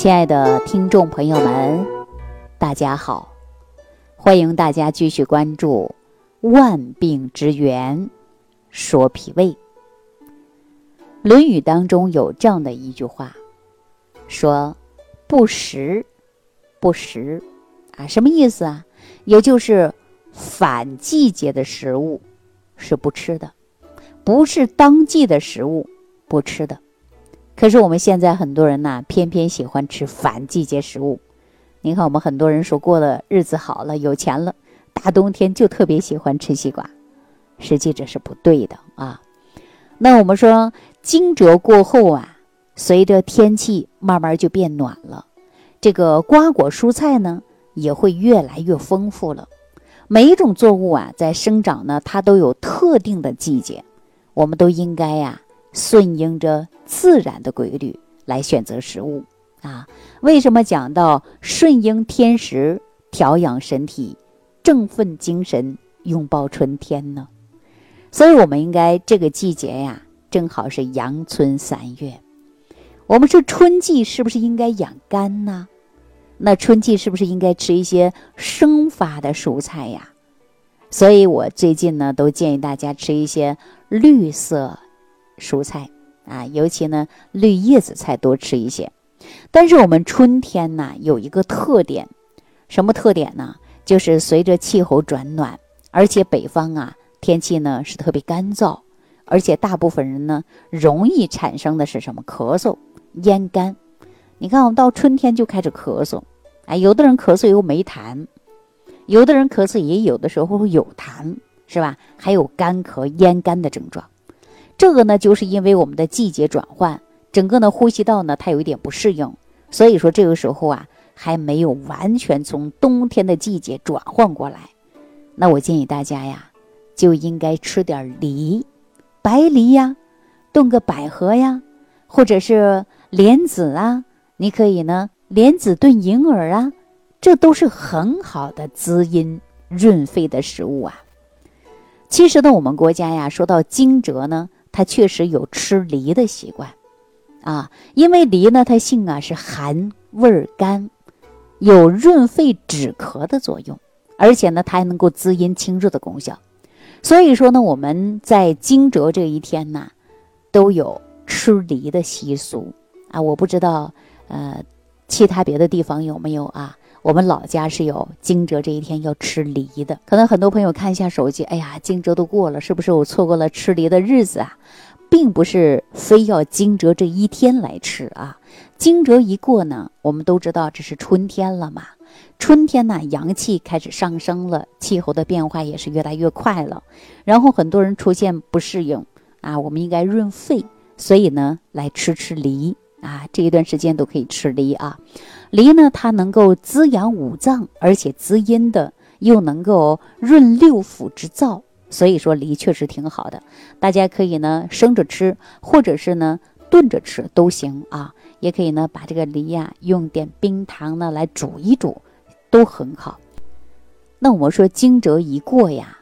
亲爱的听众朋友们，大家好！欢迎大家继续关注《万病之源说脾胃》。《论语》当中有这样的一句话，说：“不食，不食，啊，什么意思啊？也就是反季节的食物是不吃的，不是当季的食物不吃的。可是我们现在很多人呢，偏偏喜欢吃反季节食物。你看，我们很多人说过的日子好了，有钱了，大冬天就特别喜欢吃西瓜，实际这是不对的啊。那我们说惊蛰过后啊，随着天气慢慢就变暖了，这个瓜果蔬菜呢也会越来越丰富了。每一种作物啊，在生长呢，它都有特定的季节，我们都应该呀。顺应着自然的规律来选择食物啊！为什么讲到顺应天时调养身体、振奋精神、拥抱春天呢？所以，我们应该这个季节呀，正好是阳春三月。我们说春季是不是应该养肝呢？那春季是不是应该吃一些生发的蔬菜呀？所以我最近呢，都建议大家吃一些绿色。蔬菜啊，尤其呢绿叶子菜多吃一些。但是我们春天呢有一个特点，什么特点呢？就是随着气候转暖，而且北方啊天气呢是特别干燥，而且大部分人呢容易产生的是什么？咳嗽、咽干。你看我们到春天就开始咳嗽，哎，有的人咳嗽又没痰，有的人咳嗽也有的时候会有痰，是吧？还有干咳、咽干的症状。这个呢，就是因为我们的季节转换，整个呢呼吸道呢它有一点不适应，所以说这个时候啊还没有完全从冬天的季节转换过来。那我建议大家呀，就应该吃点梨，白梨呀，炖个百合呀，或者是莲子啊，你可以呢莲子炖银耳啊，这都是很好的滋阴润肺的食物啊。其实呢，我们国家呀，说到惊蛰呢。它确实有吃梨的习惯，啊，因为梨呢，它性啊是寒味甘，有润肺止咳的作用，而且呢，它还能够滋阴清热的功效。所以说呢，我们在惊蛰这一天呢，都有吃梨的习俗啊。我不知道，呃，其他别的地方有没有啊？我们老家是有惊蛰这一天要吃梨的，可能很多朋友看一下手机，哎呀，惊蛰都过了，是不是我错过了吃梨的日子啊？并不是非要惊蛰这一天来吃啊。惊蛰一过呢，我们都知道这是春天了嘛。春天呢，阳气开始上升了，气候的变化也是越来越快了。然后很多人出现不适应啊，我们应该润肺，所以呢，来吃吃梨啊，这一段时间都可以吃梨啊。梨呢，它能够滋养五脏，而且滋阴的，又能够润六腑之燥，所以说梨确实挺好的。大家可以呢生着吃，或者是呢炖着吃都行啊。也可以呢把这个梨呀用点冰糖呢来煮一煮，都很好。那我们说惊蛰一过呀，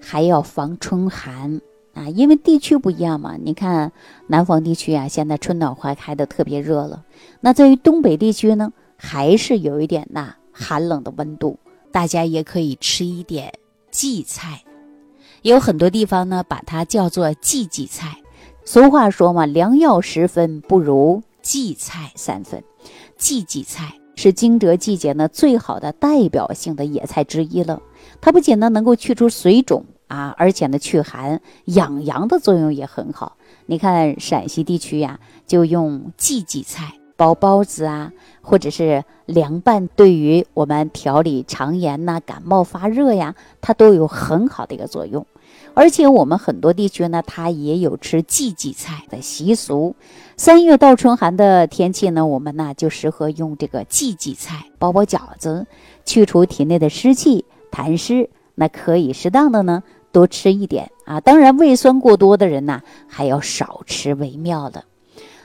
还要防春寒啊，因为地区不一样嘛。你看南方地区啊，现在春暖花开的特别热了。那在于东北地区呢？还是有一点呐寒冷的温度，大家也可以吃一点荠菜，有很多地方呢把它叫做荠荠菜。俗话说嘛，良药十分不如荠菜三分。荠荠菜是惊蛰季节呢最好的代表性的野菜之一了。它不仅呢能够去除水肿啊，而且呢祛寒养阳的作用也很好。你看陕西地区呀，就用荠荠菜。包包子啊，或者是凉拌，对于我们调理肠炎呐、感冒发热呀，它都有很好的一个作用。而且我们很多地区呢，它也有吃荠荠菜的习俗。三月到春寒的天气呢，我们呢就适合用这个荠荠菜包包饺子，去除体内的湿气、痰湿。那可以适当的呢多吃一点啊。当然，胃酸过多的人呢，还要少吃为妙的。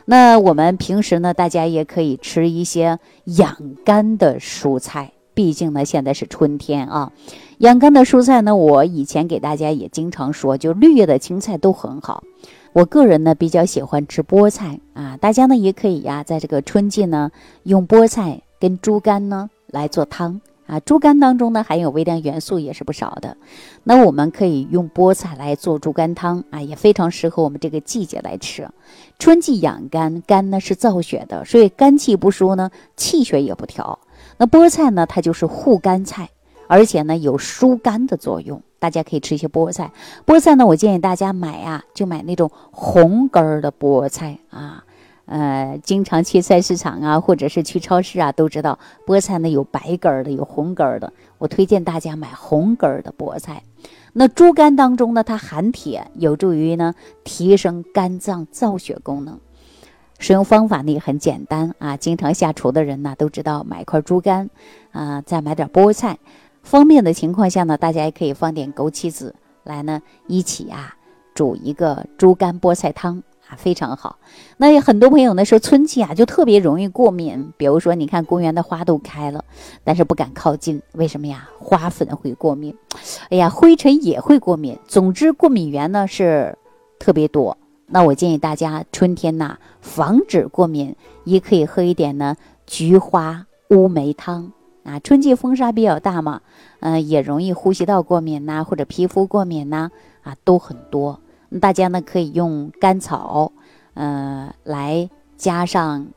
那我们平时呢，大家也可以吃一些养肝的蔬菜，毕竟呢现在是春天啊。养肝的蔬菜呢，我以前给大家也经常说，就绿叶的青菜都很好。我个人呢比较喜欢吃菠菜啊，大家呢也可以呀，在这个春季呢用菠菜跟猪肝呢来做汤。啊，猪肝当中呢含有微量元素也是不少的，那我们可以用菠菜来做猪肝汤啊，也非常适合我们这个季节来吃。春季养肝，肝呢是造血的，所以肝气不舒呢，气血也不调。那菠菜呢，它就是护肝菜，而且呢有疏肝的作用，大家可以吃一些菠菜。菠菜呢，我建议大家买啊，就买那种红根儿的菠菜啊。呃，经常去菜市场啊，或者是去超市啊，都知道菠菜呢有白根儿的，有红根儿的。我推荐大家买红根儿的菠菜。那猪肝当中呢，它含铁，有助于呢提升肝脏造血功能。使用方法呢也很简单啊，经常下厨的人呢都知道，买块猪肝啊，再买点菠菜。方便的情况下呢，大家也可以放点枸杞子来呢一起啊煮一个猪肝菠菜汤。啊，非常好。那有很多朋友呢说春季啊就特别容易过敏，比如说你看公园的花都开了，但是不敢靠近，为什么呀？花粉会过敏，哎呀，灰尘也会过敏。总之，过敏源呢是特别多。那我建议大家春天呐，防止过敏，也可以喝一点呢菊花乌梅汤啊。春季风沙比较大嘛，嗯，也容易呼吸道过敏呐，或者皮肤过敏呐，啊，都很多。大家呢可以用甘草，呃，来加上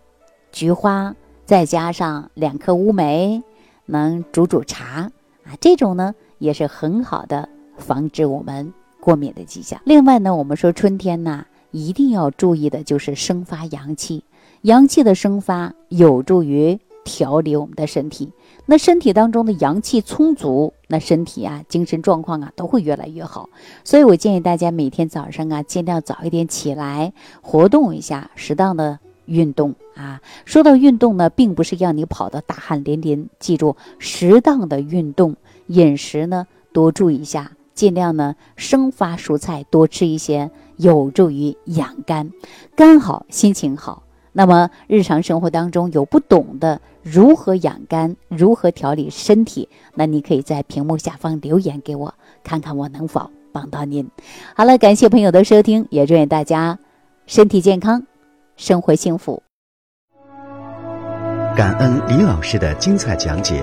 菊花，再加上两颗乌梅，能煮煮茶啊。这种呢也是很好的防止我们过敏的迹象。另外呢，我们说春天呢一定要注意的就是生发阳气，阳气的生发有助于调理我们的身体。那身体当中的阳气充足，那身体啊，精神状况啊，都会越来越好。所以我建议大家每天早上啊，尽量早一点起来活动一下，适当的运动啊。说到运动呢，并不是要你跑得大汗淋漓，记住适当的运动，饮食呢多注意一下，尽量呢生发蔬菜多吃一些，有助于养肝，肝好心情好。那么日常生活当中有不懂的如何养肝、如何调理身体，那你可以在屏幕下方留言给我，看看我能否帮到您。好了，感谢朋友的收听，也祝愿大家身体健康，生活幸福。感恩李老师的精彩讲解。